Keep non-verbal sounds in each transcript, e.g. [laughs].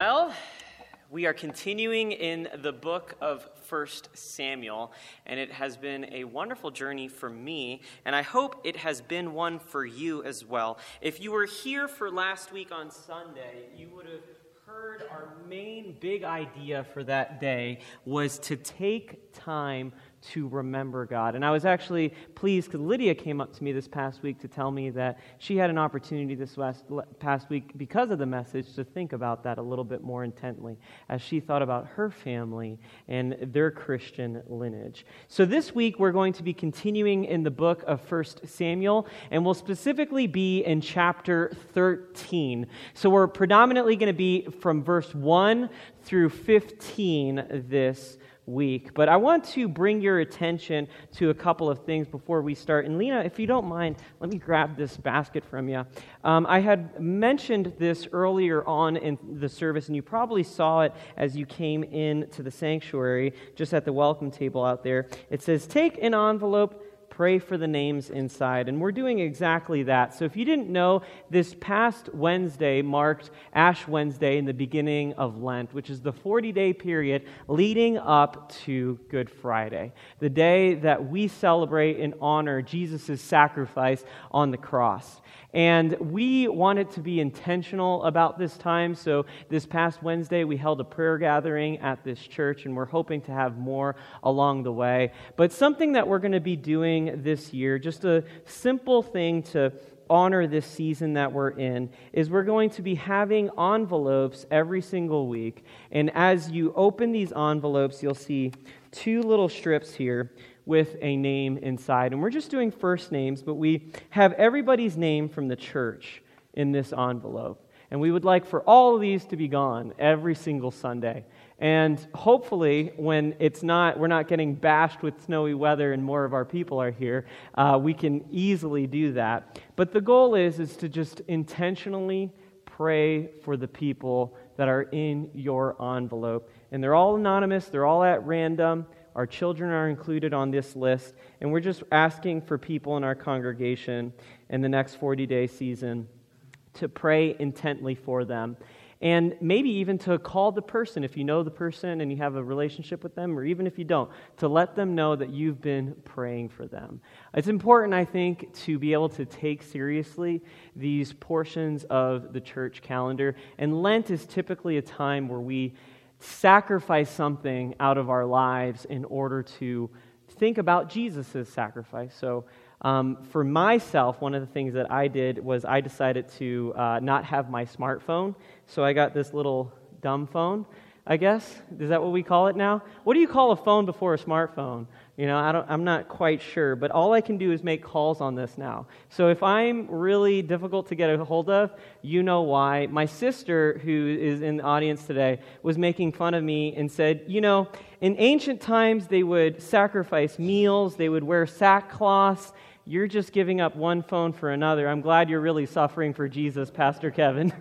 Well, we are continuing in the book of First Samuel, and it has been a wonderful journey for me, and I hope it has been one for you as well. If you were here for last week on Sunday, you would have heard our main big idea for that day was to take time to remember God. And I was actually pleased because Lydia came up to me this past week to tell me that she had an opportunity this last, past week, because of the message, to think about that a little bit more intently as she thought about her family and their Christian lineage. So this week, we're going to be continuing in the book of First Samuel, and we'll specifically be in chapter 13. So we're predominantly going to be from verse 1 through 15 this week. But I want to bring your attention to a couple of things before we start. And Lena, if you don't mind, let me grab this basket from you. Um, I had mentioned this earlier on in the service, and you probably saw it as you came in to the sanctuary, just at the welcome table out there. It says, Take an envelope pray for the names inside. And we're doing exactly that. So if you didn't know, this past Wednesday marked Ash Wednesday in the beginning of Lent, which is the 40 day period leading up to Good Friday, the day that we celebrate and honor Jesus' sacrifice on the cross. And we wanted to be intentional about this time. So, this past Wednesday, we held a prayer gathering at this church, and we're hoping to have more along the way. But something that we're going to be doing this year, just a simple thing to honor this season that we're in is we're going to be having envelopes every single week. And as you open these envelopes, you'll see two little strips here with a name inside. And we're just doing first names, but we have everybody's name from the church in this envelope. And we would like for all of these to be gone every single Sunday. And hopefully, when it's not, we're not getting bashed with snowy weather and more of our people are here, uh, we can easily do that. But the goal is, is to just intentionally pray for the people that are in your envelope. And they're all anonymous, they're all at random. Our children are included on this list, and we're just asking for people in our congregation in the next 40 day season to pray intently for them. And maybe even to call the person, if you know the person and you have a relationship with them, or even if you don't, to let them know that you've been praying for them. It's important, I think, to be able to take seriously these portions of the church calendar. And Lent is typically a time where we sacrifice something out of our lives in order to think about Jesus' sacrifice. So, um, for myself, one of the things that I did was I decided to uh, not have my smartphone. So, I got this little dumb phone, I guess. Is that what we call it now? What do you call a phone before a smartphone? You know, I I'm not quite sure, but all I can do is make calls on this now. So if I'm really difficult to get a hold of, you know why. My sister, who is in the audience today, was making fun of me and said, You know, in ancient times, they would sacrifice meals, they would wear sackcloths. You're just giving up one phone for another. I'm glad you're really suffering for Jesus, Pastor Kevin.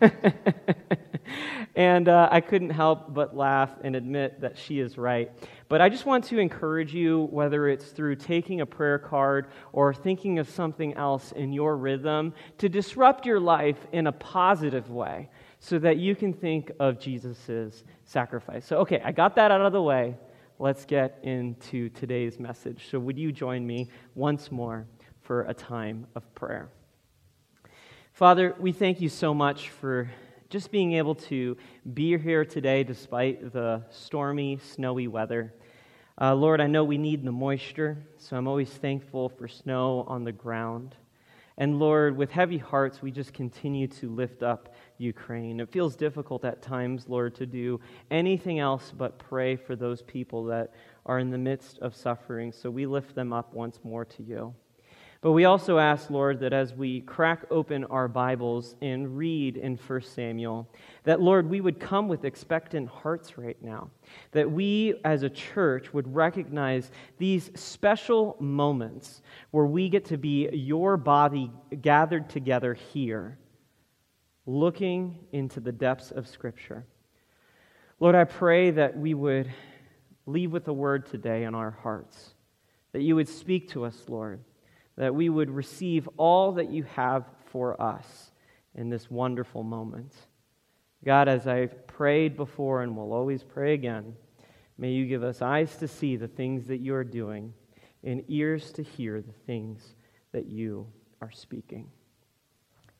[laughs] and uh, I couldn't help but laugh and admit that she is right. But I just want to encourage you, whether it's through taking a prayer card or thinking of something else in your rhythm, to disrupt your life in a positive way so that you can think of Jesus' sacrifice. So, okay, I got that out of the way. Let's get into today's message. So, would you join me once more for a time of prayer? Father, we thank you so much for just being able to be here today despite the stormy, snowy weather. Uh, Lord, I know we need the moisture, so I'm always thankful for snow on the ground. And Lord, with heavy hearts, we just continue to lift up Ukraine. It feels difficult at times, Lord, to do anything else but pray for those people that are in the midst of suffering. So we lift them up once more to you. But we also ask, Lord, that as we crack open our Bibles and read in 1 Samuel, that, Lord, we would come with expectant hearts right now. That we as a church would recognize these special moments where we get to be your body gathered together here, looking into the depths of Scripture. Lord, I pray that we would leave with a word today in our hearts, that you would speak to us, Lord that we would receive all that you have for us in this wonderful moment. God, as I've prayed before and will always pray again, may you give us eyes to see the things that you are doing and ears to hear the things that you are speaking.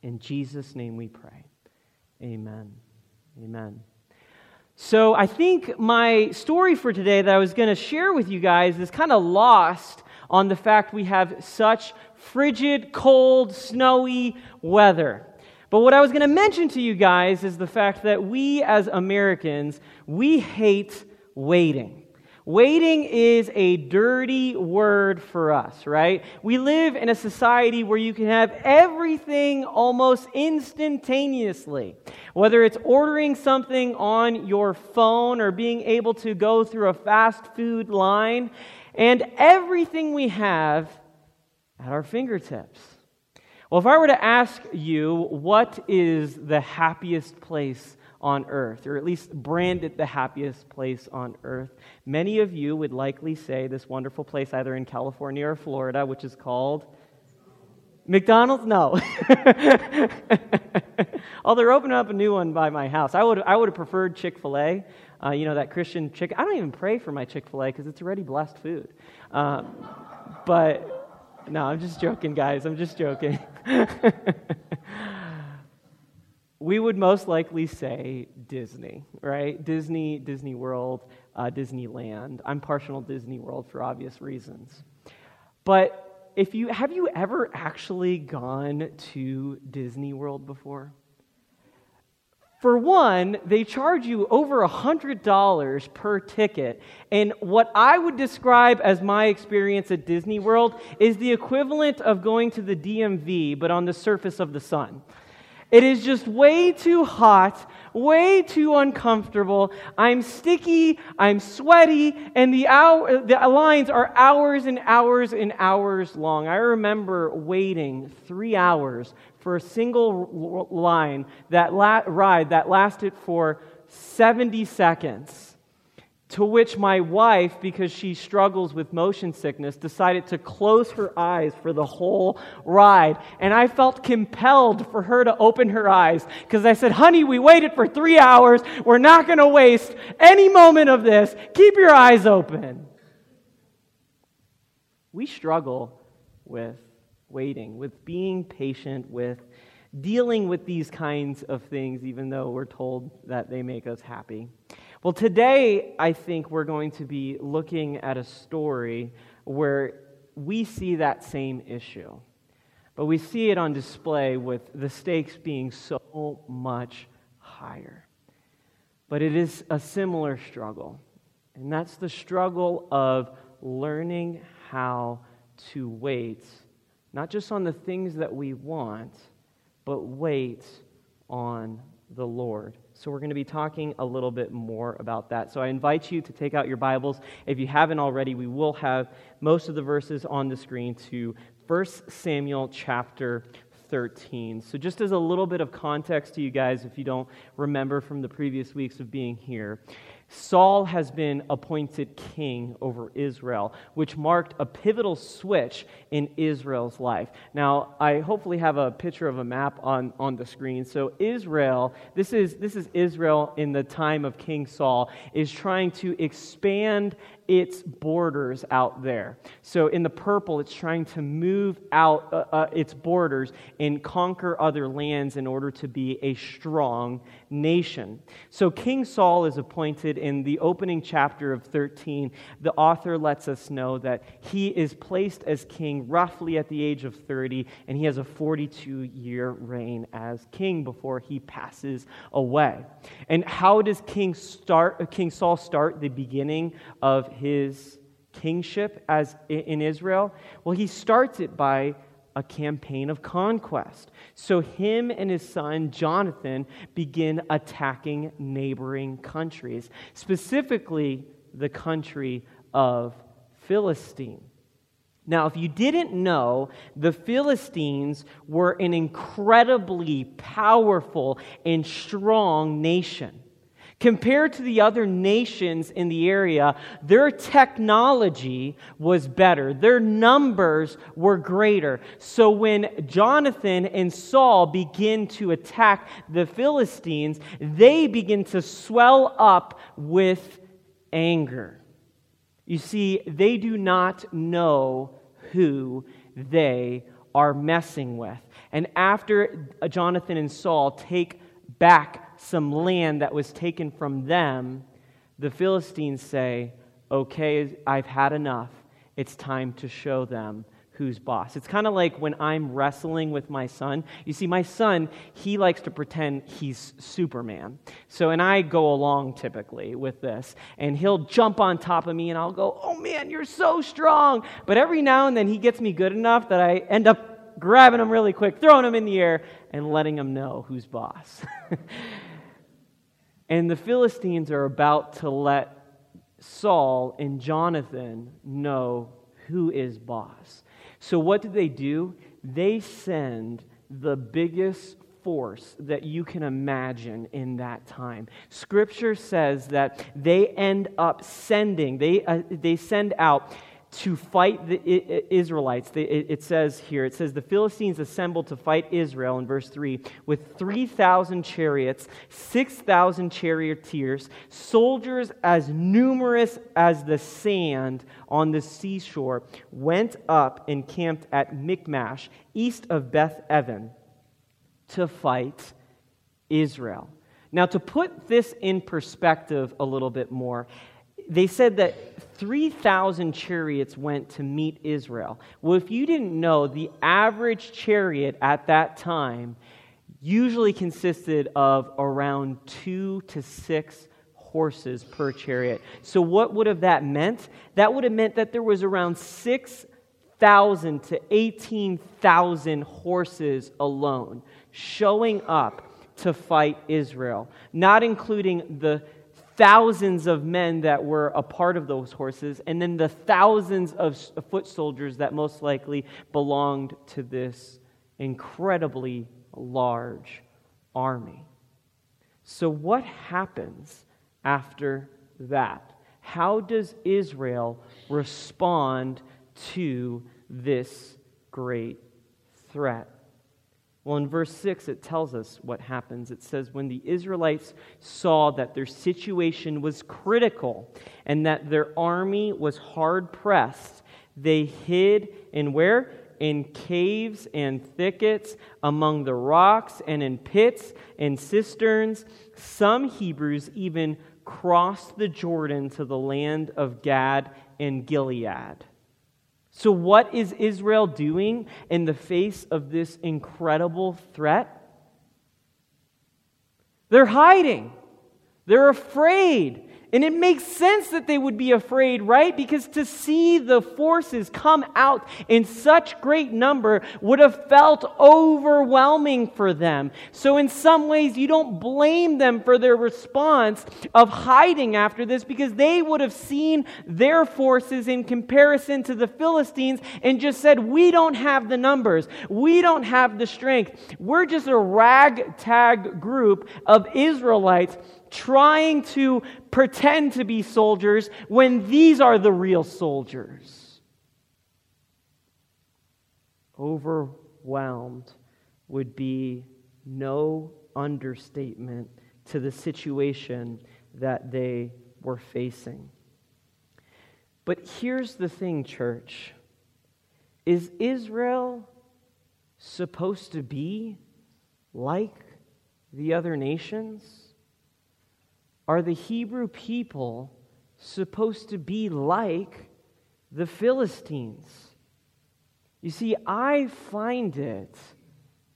In Jesus' name we pray. Amen. Amen. So I think my story for today that I was going to share with you guys is kind of lost on the fact we have such frigid, cold, snowy weather. But what I was going to mention to you guys is the fact that we as Americans, we hate waiting. Waiting is a dirty word for us, right? We live in a society where you can have everything almost instantaneously. Whether it's ordering something on your phone or being able to go through a fast food line, and everything we have at our fingertips. Well, if I were to ask you what is the happiest place on earth, or at least brand it the happiest place on earth, many of you would likely say this wonderful place either in California or Florida, which is called McDonald's? No. [laughs] oh, they're opening up a new one by my house. I would, I would have preferred Chick fil A. Uh, you know, that Christian chick. I don't even pray for my Chick fil A because it's already blessed food. Uh, but no, I'm just joking, guys. I'm just joking. [laughs] we would most likely say Disney, right? Disney, Disney World, uh, Disneyland. I'm partial to Disney World for obvious reasons. But if you have you ever actually gone to Disney World before? For one, they charge you over $100 per ticket. And what I would describe as my experience at Disney World is the equivalent of going to the DMV, but on the surface of the sun. It is just way too hot, way too uncomfortable. I'm sticky, I'm sweaty, and the, hour, the lines are hours and hours and hours long. I remember waiting three hours for a single line that la- ride that lasted for 70 seconds. To which my wife, because she struggles with motion sickness, decided to close her eyes for the whole ride. And I felt compelled for her to open her eyes because I said, Honey, we waited for three hours. We're not going to waste any moment of this. Keep your eyes open. We struggle with waiting, with being patient, with dealing with these kinds of things, even though we're told that they make us happy. Well, today, I think we're going to be looking at a story where we see that same issue, but we see it on display with the stakes being so much higher. But it is a similar struggle, and that's the struggle of learning how to wait, not just on the things that we want, but wait on the Lord. So, we're going to be talking a little bit more about that. So, I invite you to take out your Bibles. If you haven't already, we will have most of the verses on the screen to 1 Samuel chapter 13. So, just as a little bit of context to you guys, if you don't remember from the previous weeks of being here, Saul has been appointed king over Israel, which marked a pivotal switch in Israel's life. Now, I hopefully have a picture of a map on, on the screen. So, Israel, this is, this is Israel in the time of King Saul, is trying to expand its borders out there. So in the purple, it's trying to move out uh, uh, its borders and conquer other lands in order to be a strong nation. So King Saul is appointed in the opening chapter of 13. The author lets us know that he is placed as king roughly at the age of 30, and he has a 42 year reign as king before he passes away. And how does King, start, King Saul start the beginning of his kingship as in Israel? Well, he starts it by a campaign of conquest. So him and his son Jonathan begin attacking neighboring countries, specifically the country of Philistine. Now, if you didn't know, the Philistines were an incredibly powerful and strong nation. Compared to the other nations in the area, their technology was better. Their numbers were greater. So when Jonathan and Saul begin to attack the Philistines, they begin to swell up with anger. You see, they do not know who they are messing with. And after Jonathan and Saul take back some land that was taken from them, the Philistines say, Okay, I've had enough. It's time to show them who's boss. It's kind of like when I'm wrestling with my son. You see, my son, he likes to pretend he's Superman. So, and I go along typically with this, and he'll jump on top of me, and I'll go, Oh man, you're so strong. But every now and then he gets me good enough that I end up grabbing him really quick, throwing him in the air, and letting him know who's boss. [laughs] And the Philistines are about to let Saul and Jonathan know who is boss. So, what do they do? They send the biggest force that you can imagine in that time. Scripture says that they end up sending, they, uh, they send out to fight the Israelites. It says here, it says, the Philistines assembled to fight Israel in verse 3 with 3,000 chariots, 6,000 charioteers, soldiers as numerous as the sand on the seashore, went up and camped at Michmash, east of Beth Aven, to fight Israel. Now, to put this in perspective a little bit more, they said that 3,000 chariots went to meet Israel. Well, if you didn't know, the average chariot at that time usually consisted of around two to six horses per chariot. So, what would have that meant? That would have meant that there was around 6,000 to 18,000 horses alone showing up to fight Israel, not including the thousands of men that were a part of those horses, and then the thousands of foot soldiers that most likely belonged to this incredibly large army. So, what happens after that? How does Israel respond to this great threat? Well, in verse 6, it tells us what happens. It says, When the Israelites saw that their situation was critical and that their army was hard pressed, they hid in where? In caves and thickets, among the rocks, and in pits and cisterns. Some Hebrews even crossed the Jordan to the land of Gad and Gilead. So, what is Israel doing in the face of this incredible threat? They're hiding. They're afraid. And it makes sense that they would be afraid, right? Because to see the forces come out in such great number would have felt overwhelming for them. So, in some ways, you don't blame them for their response of hiding after this because they would have seen their forces in comparison to the Philistines and just said, We don't have the numbers. We don't have the strength. We're just a ragtag group of Israelites trying to pretend to be soldiers when these are the real soldiers. Overwhelmed would be no understatement to the situation that they were facing. But here's the thing, church. Is Israel supposed to be like the other nations? Are the Hebrew people supposed to be like the Philistines? You see, I find it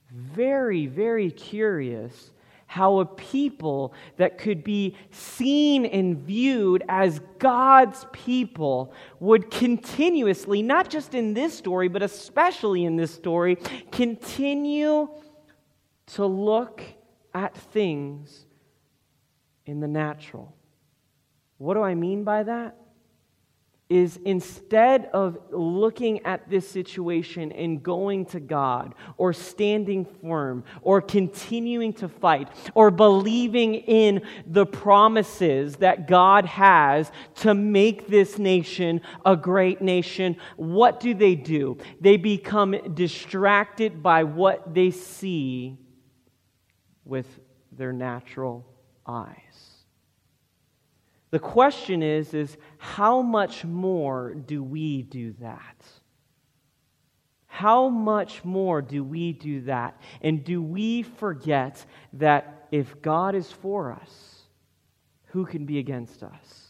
very, very curious how a people that could be seen and viewed as God's people would continuously, not just in this story, but especially in this story, continue to look at things in the natural. What do I mean by that? is instead of looking at this situation and going to God or standing firm or continuing to fight or believing in the promises that God has to make this nation a great nation, what do they do? They become distracted by what they see with their natural eyes. The question is, is how much more do we do that? How much more do we do that? And do we forget that if God is for us, who can be against us?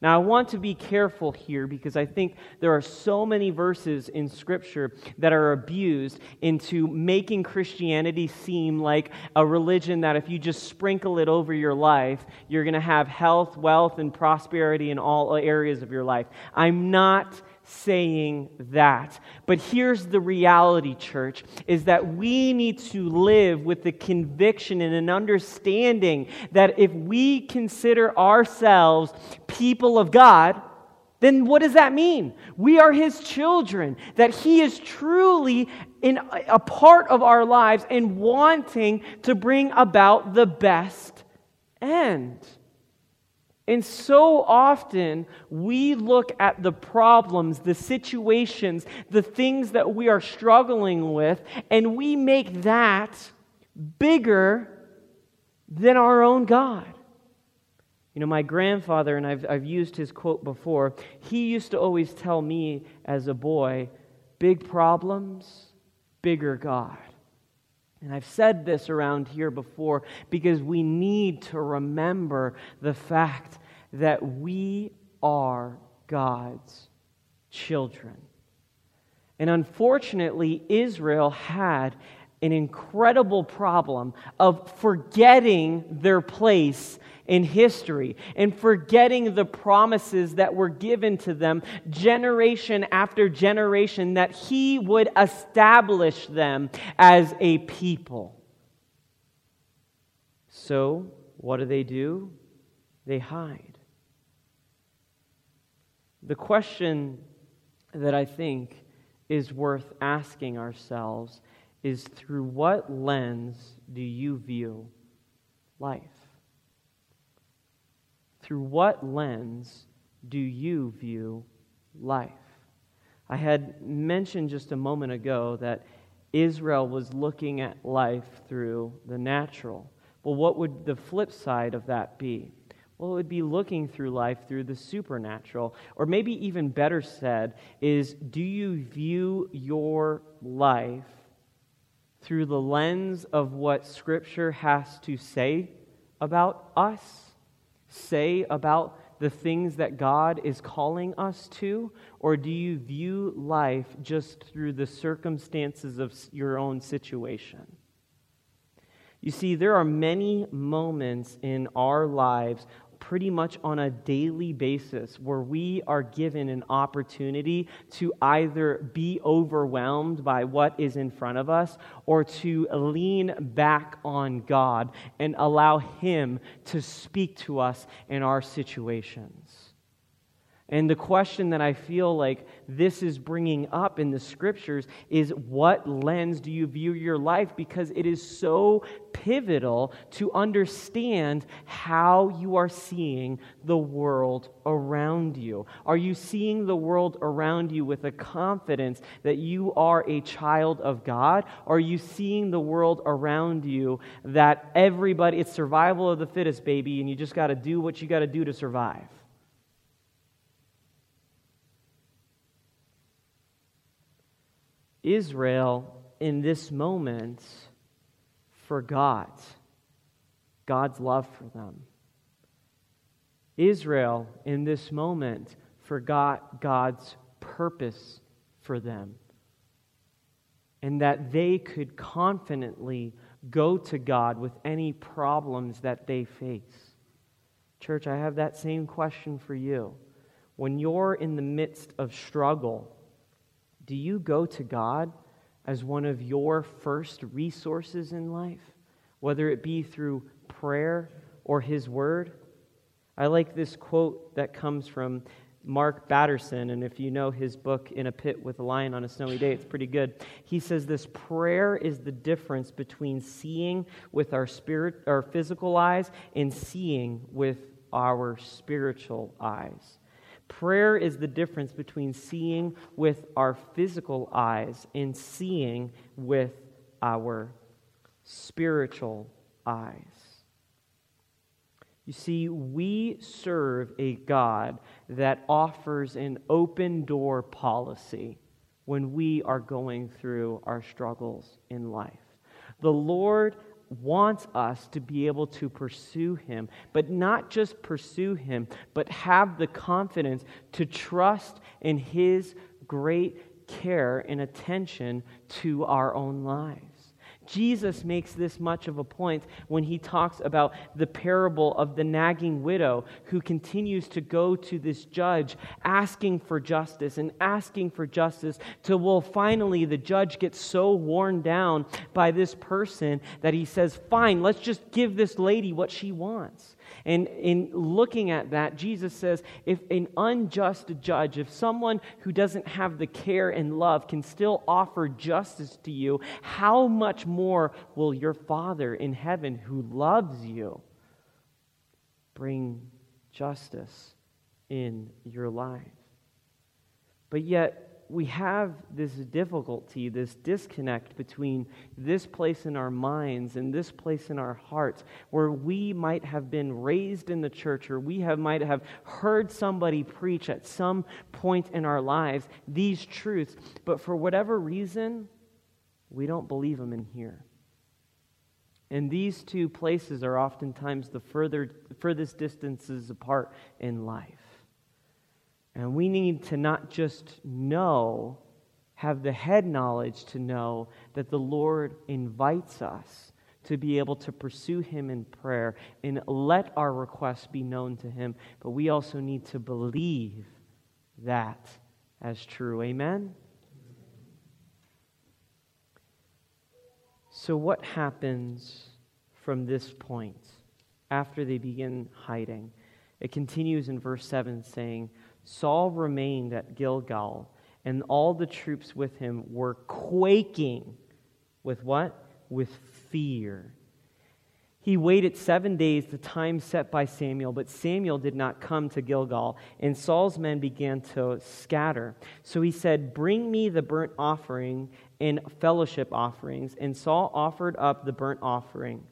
Now, I want to be careful here because I think there are so many verses in Scripture that are abused into making Christianity seem like a religion that if you just sprinkle it over your life, you're going to have health, wealth, and prosperity in all areas of your life. I'm not saying that. But here's the reality, church, is that we need to live with the conviction and an understanding that if we consider ourselves people of God, then what does that mean? We are his children, that he is truly in a part of our lives and wanting to bring about the best end. And so often we look at the problems, the situations, the things that we are struggling with, and we make that bigger than our own God. You know, my grandfather, and I've, I've used his quote before, he used to always tell me as a boy big problems, bigger God. And I've said this around here before because we need to remember the fact that we are God's children. And unfortunately, Israel had an incredible problem of forgetting their place in history and forgetting the promises that were given to them generation after generation that He would establish them as a people. So, what do they do? They hide. The question that I think is worth asking ourselves is through what lens do you view life? Through what lens do you view life? I had mentioned just a moment ago that Israel was looking at life through the natural. Well, what would the flip side of that be? Well, it would be looking through life through the supernatural. Or maybe even better said, is do you view your life through the lens of what Scripture has to say about us, say about the things that God is calling us to? Or do you view life just through the circumstances of your own situation? You see, there are many moments in our lives pretty much on a daily basis where we are given an opportunity to either be overwhelmed by what is in front of us or to lean back on God and allow Him to speak to us in our situations. And the question that I feel like this is bringing up in the scriptures is what lens do you view your life? Because it is so pivotal to understand how you are seeing the world around you. Are you seeing the world around you with a confidence that you are a child of God? Are you seeing the world around you that everybody, it's survival of the fittest, baby, and you just got to do what you got to do to survive? Israel, in this moment, forgot God's love for them. Israel, in this moment, forgot God's purpose for them. And that they could confidently go to God with any problems that they face. Church, I have that same question for you. When you're in the midst of struggle, do you go to God as one of your first resources in life, whether it be through prayer or His Word? I like this quote that comes from Mark Batterson, and if you know his book, In a Pit with a Lion on a Snowy Day, it's pretty good. He says this prayer is the difference between seeing with our spirit, our physical eyes, and seeing with our spiritual eyes. Prayer is the difference between seeing with our physical eyes and seeing with our spiritual eyes. You see, we serve a God that offers an open door policy when we are going through our struggles in life. The Lord wants us to be able to pursue Him, but not just pursue Him, but have the confidence to trust in His great care and attention to our own lives. Jesus makes this much of a point when he talks about the parable of the nagging widow who continues to go to this judge asking for justice and asking for justice till, well, finally the judge gets so worn down by this person that he says, Fine, let's just give this lady what she wants. And in looking at that, Jesus says if an unjust judge, if someone who doesn't have the care and love can still offer justice to you, how much more will your Father in heaven who loves you bring justice in your life? But yet, we have this difficulty, this disconnect between this place in our minds and this place in our hearts, where we might have been raised in the church or we have, might have heard somebody preach at some point in our lives these truths, but for whatever reason, we don't believe them in here. And these two places are oftentimes the further, furthest distances apart in life. And we need to not just know, have the head knowledge to know that the Lord invites us to be able to pursue Him in prayer and let our requests be known to Him. But we also need to believe that as true. Amen? So, what happens from this point after they begin hiding? It continues in verse 7 saying, Saul remained at Gilgal, and all the troops with him were quaking with what? With fear. He waited seven days, the time set by Samuel, but Samuel did not come to Gilgal, and Saul's men began to scatter. So he said, Bring me the burnt offering and fellowship offerings. And Saul offered up the burnt offering.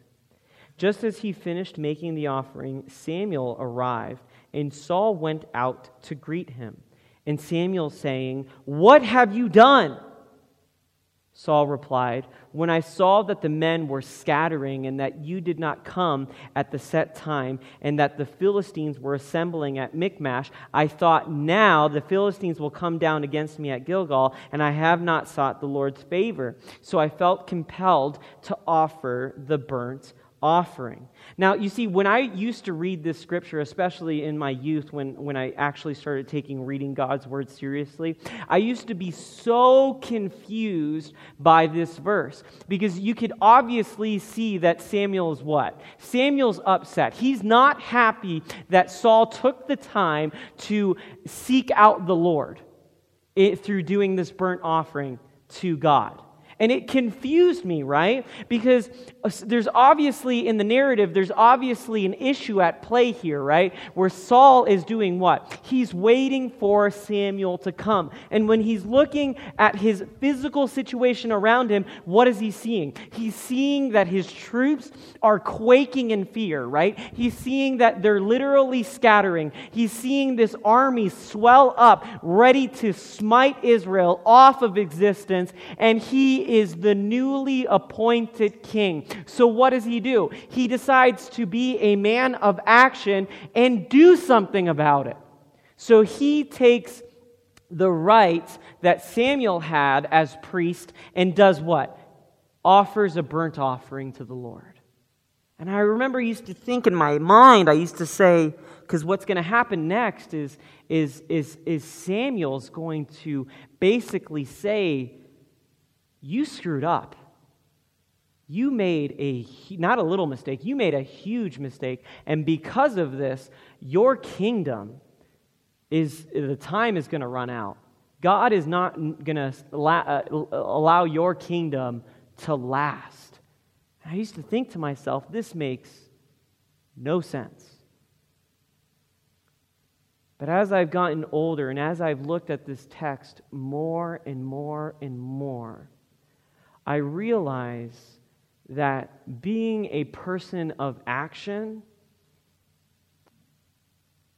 Just as he finished making the offering, Samuel arrived and Saul went out to greet him. And Samuel saying, What have you done? Saul replied, When I saw that the men were scattering, and that you did not come at the set time, and that the Philistines were assembling at Michmash, I thought, Now the Philistines will come down against me at Gilgal, and I have not sought the Lord's favor. So I felt compelled to offer the burnt offering. Now, you see, when I used to read this scripture, especially in my youth, when, when I actually started taking reading God's word seriously, I used to be so confused by this verse because you could obviously see that Samuel is what? Samuel's upset. He's not happy that Saul took the time to seek out the Lord eh, through doing this burnt offering to God. And it confused me, right? Because uh, there's obviously, in the narrative, there's obviously an issue at play here, right? Where Saul is doing what? He's waiting for Samuel to come. And when he's looking at his physical situation around him, what is he seeing? He's seeing that his troops are quaking in fear, right? He's seeing that they're literally scattering. He's seeing this army swell up, ready to smite Israel off of existence. And he is the newly appointed king. So, what does he do? He decides to be a man of action and do something about it. So, he takes the rights that Samuel had as priest and does what? Offers a burnt offering to the Lord. And I remember I used to think in my mind, I used to say, because what's going to happen next is, is, is, is Samuel's going to basically say, you screwed up. You made a, not a little mistake, you made a huge mistake. And because of this, your kingdom is the time is going to run out. God is not going to uh, allow your kingdom to last. I used to think to myself, this makes no sense. But as I've gotten older and as I've looked at this text more and more and more, I realize that being a person of action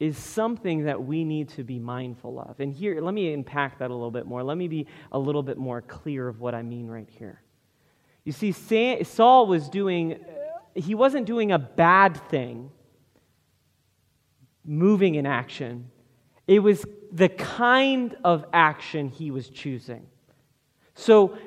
is something that we need to be mindful of. And here, let me unpack that a little bit more. Let me be a little bit more clear of what I mean right here. You see, Saul was doing, uh, he wasn't doing a bad thing, moving in action. It was the kind of action he was choosing. So,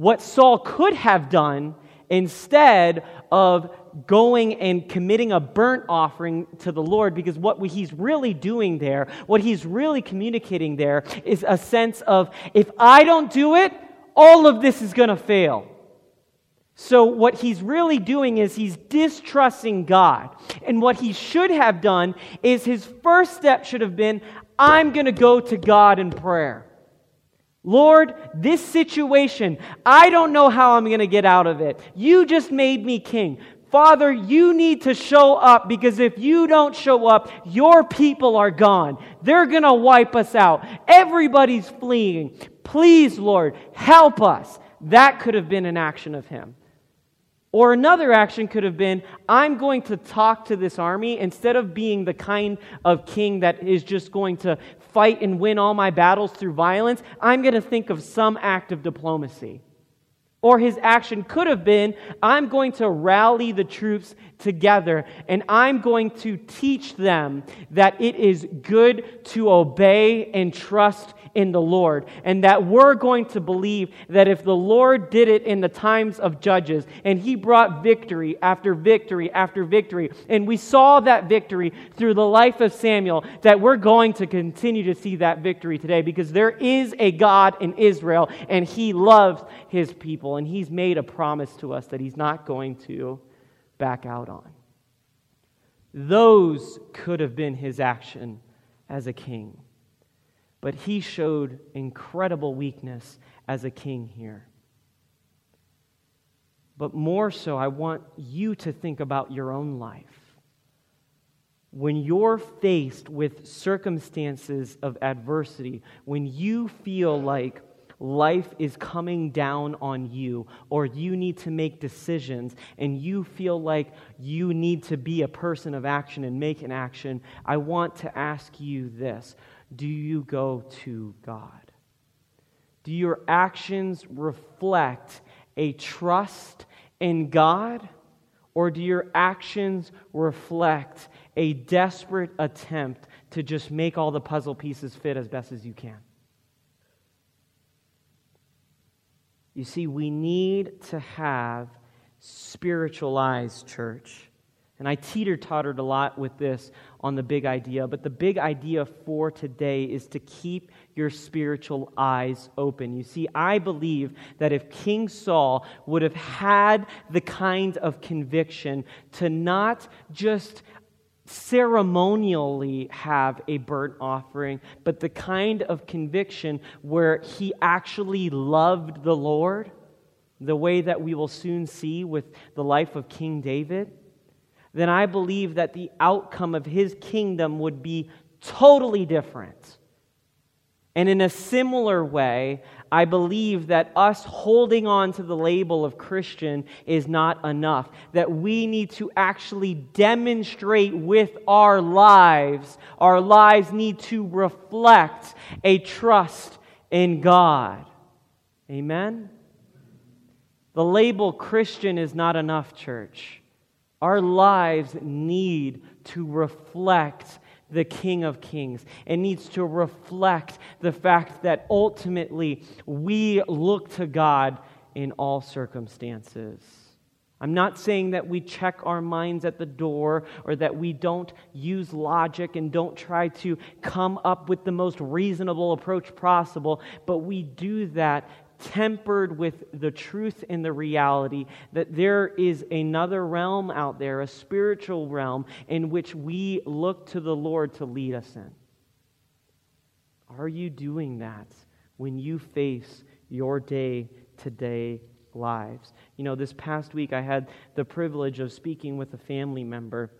what Saul could have done instead of going and committing a burnt offering to the Lord because what he's really doing there, what he's really communicating there, is a sense of if I don't do it, all of this is going to fail. So, what he's really doing is he's distrusting God. And what he should have done is his first step should have been I'm going to go to God in prayer. Lord, this situation, I don't know how I'm going to get out of it. You just made me king. Father, you need to show up because if you don't show up, your people are gone. They're going to wipe us out. Everybody's fleeing. Please, Lord, help us. That could have been an action of him. Or another action could have been I'm going to talk to this army instead of being the kind of king that is just going to fight and win all my battles through violence. I'm going to think of some act of diplomacy. Or his action could have been I'm going to rally the troops together and I'm going to teach them that it is good to obey and trust in the Lord. And that we're going to believe that if the Lord did it in the times of Judges and he brought victory after victory after victory, and we saw that victory through the life of Samuel, that we're going to continue to see that victory today because there is a God in Israel and he loves his people and he's made a promise to us that he's not going to back out on. Those could have been his action as a king. But he showed incredible weakness as a king here. But more so, I want you to think about your own life. When you're faced with circumstances of adversity, when you feel like life is coming down on you, or you need to make decisions, and you feel like you need to be a person of action and make an action, I want to ask you this do you go to God? Do your actions reflect a trust in God? Or do your actions reflect a desperate attempt to just make all the puzzle pieces fit as best as you can? You see, we need to have spiritualized church. And I teeter tottered a lot with this on the big idea, but the big idea for today is to keep your spiritual eyes open. You see, I believe that if King Saul would have had the kind of conviction to not just ceremonially have a burnt offering, but the kind of conviction where he actually loved the Lord, the way that we will soon see with the life of King David then I believe that the outcome of his kingdom would be totally different. And in a similar way, I believe that us holding on to the label of Christian is not enough. That we need to actually demonstrate with our lives, our lives need to reflect a trust in God. Amen? The label Christian is not enough, church. Our lives need to reflect the King of Kings. It needs to reflect the fact that ultimately we look to God in all circumstances. I'm not saying that we check our minds at the door or that we don't use logic and don't try to come up with the most reasonable approach possible, but we do that tempered with the truth and the reality that there is another realm out there, a spiritual realm, in which we look to the Lord to lead us in. Are you doing that when you face your day to day lives? You know, this past week I had the privilege of speaking with a family member.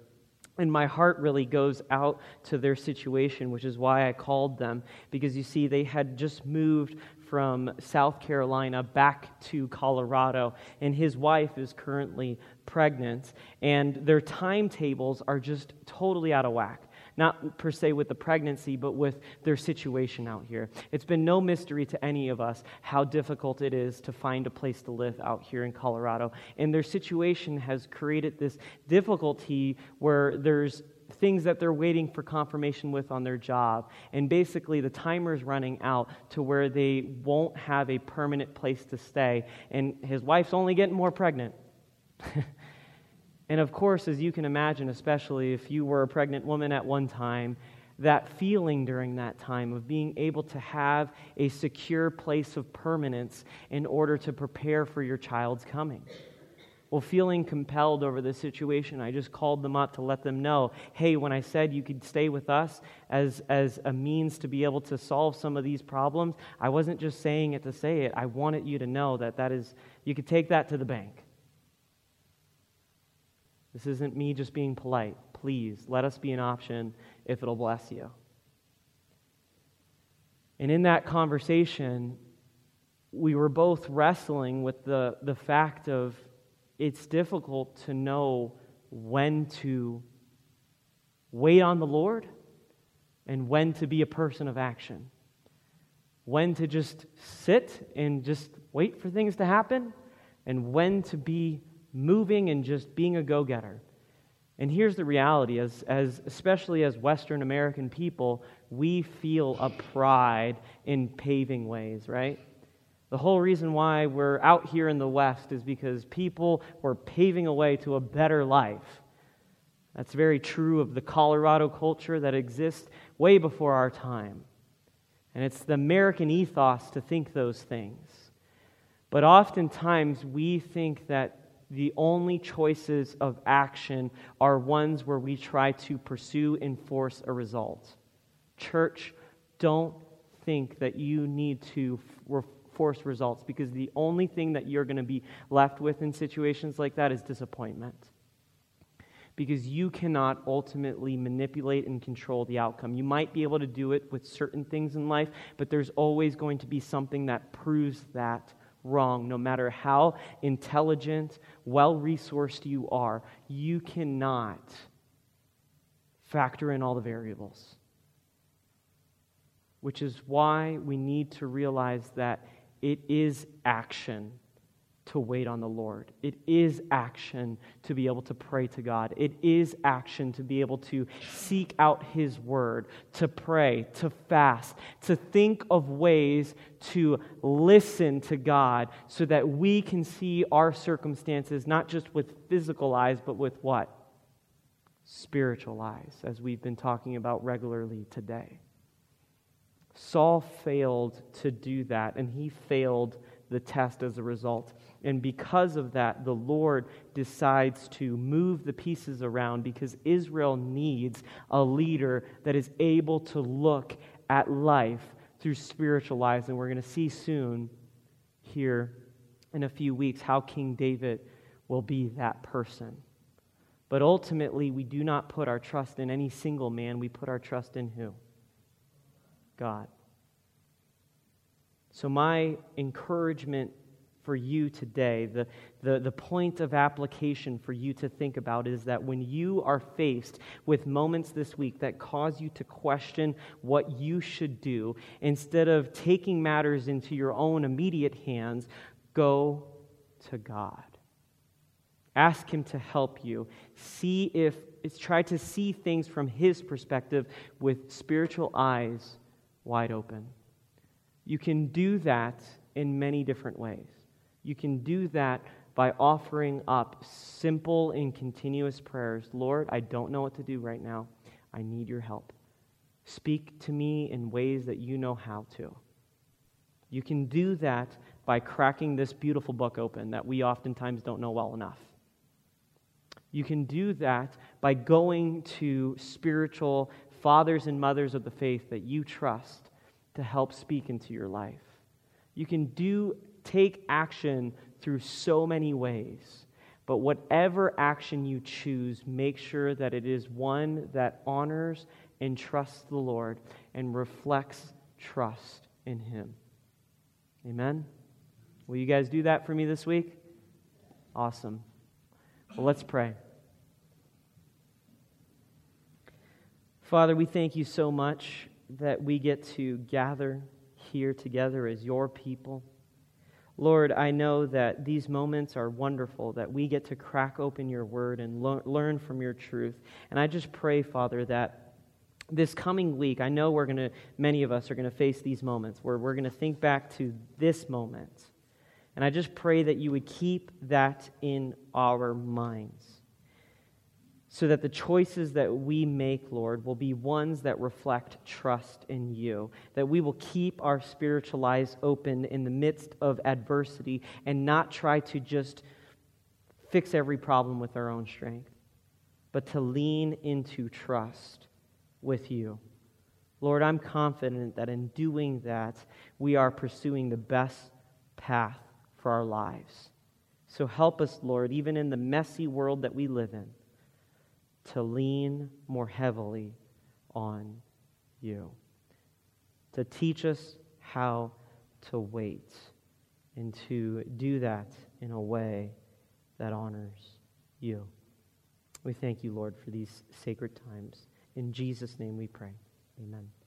And my heart really goes out to their situation, which is why I called them. Because you see, they had just moved from South Carolina back to Colorado, and his wife is currently pregnant, and their timetables are just totally out of whack. Not per se with the pregnancy, but with their situation out here. It's been no mystery to any of us how difficult it is to find a place to live out here in Colorado. And their situation has created this difficulty where there's things that they're waiting for confirmation with on their job. And basically, the timer is running out to where they won't have a permanent place to stay. And his wife's only getting more pregnant. [laughs] and of course, as you can imagine, especially if you were a pregnant woman at one time, that feeling during that time of being able to have a secure place of permanence in order to prepare for your child's coming. Well, feeling compelled over the situation, I just called them up to let them know hey, when I said you could stay with us as, as a means to be able to solve some of these problems, I wasn't just saying it to say it. I wanted you to know that that is, you could take that to the bank. This isn't me just being polite. Please, let us be an option if it'll bless you. And in that conversation, we were both wrestling with the, the fact of it's difficult to know when to wait on the Lord and when to be a person of action. When to just sit and just wait for things to happen, and when to be moving and just being a go getter. And here's the reality as, as, especially as Western American people, we feel a pride in paving ways, right? The whole reason why we're out here in the West is because people were paving a way to a better life. That's very true of the Colorado culture that exists way before our time. And it's the American ethos to think those things. But oftentimes we think that the only choices of action are ones where we try to pursue and force a result. Church, don't think that you need to results because the only thing that you're going to be left with in situations like that is disappointment. Because you cannot ultimately manipulate and control the outcome. You might be able to do it with certain things in life, but there's always going to be something that proves that wrong. No matter how intelligent, well resourced you are, you cannot factor in all the variables. Which is why we need to realize that it is action to wait on the Lord. It is action to be able to pray to God. It is action to be able to seek out His Word, to pray, to fast, to think of ways to listen to God so that we can see our circumstances not just with physical eyes, but with what? Spiritual eyes, as we've been talking about regularly today. Saul failed to do that, and he failed the test as a result. And because of that, the Lord decides to move the pieces around because Israel needs a leader that is able to look at life through spiritual eyes. And we're going to see soon here in a few weeks how King David will be that person. But ultimately, we do not put our trust in any single man, we put our trust in who? God. So, my encouragement for you today, the, the, the point of application for you to think about is that when you are faced with moments this week that cause you to question what you should do, instead of taking matters into your own immediate hands, go to God. Ask Him to help you. See if, try to see things from His perspective with spiritual eyes wide open. You can do that in many different ways. You can do that by offering up simple and continuous prayers Lord, I don't know what to do right now. I need your help. Speak to me in ways that you know how to. You can do that by cracking this beautiful book open that we oftentimes don't know well enough. You can do that by going to spiritual fathers and mothers of the faith that you trust to help speak into your life. You can do take action through so many ways. But whatever action you choose, make sure that it is one that honors and trusts the Lord and reflects trust in Him. Amen? Will you guys do that for me this week? Awesome. Well, let's pray. Father, we thank you so much that we get to gather here together as your people. Lord, I know that these moments are wonderful, that we get to crack open your word and learn from your truth. And I just pray, Father, that this coming week, I know we're going to, many of us are going to face these moments where we're going to think back to this moment. And I just pray that you would keep that in our minds so that the choices that we make, Lord, will be ones that reflect trust in you, that we will keep our spiritual eyes open in the midst of adversity and not try to just fix every problem with our own strength, but to lean into trust with you. Lord, I'm confident that in doing that, we are pursuing the best path for our lives. So help us, Lord, even in the messy world that we live in to lean more heavily on you, to teach us how to wait, and to do that in a way that honors you. We thank you, Lord, for these sacred times. In Jesus' name we pray. Amen.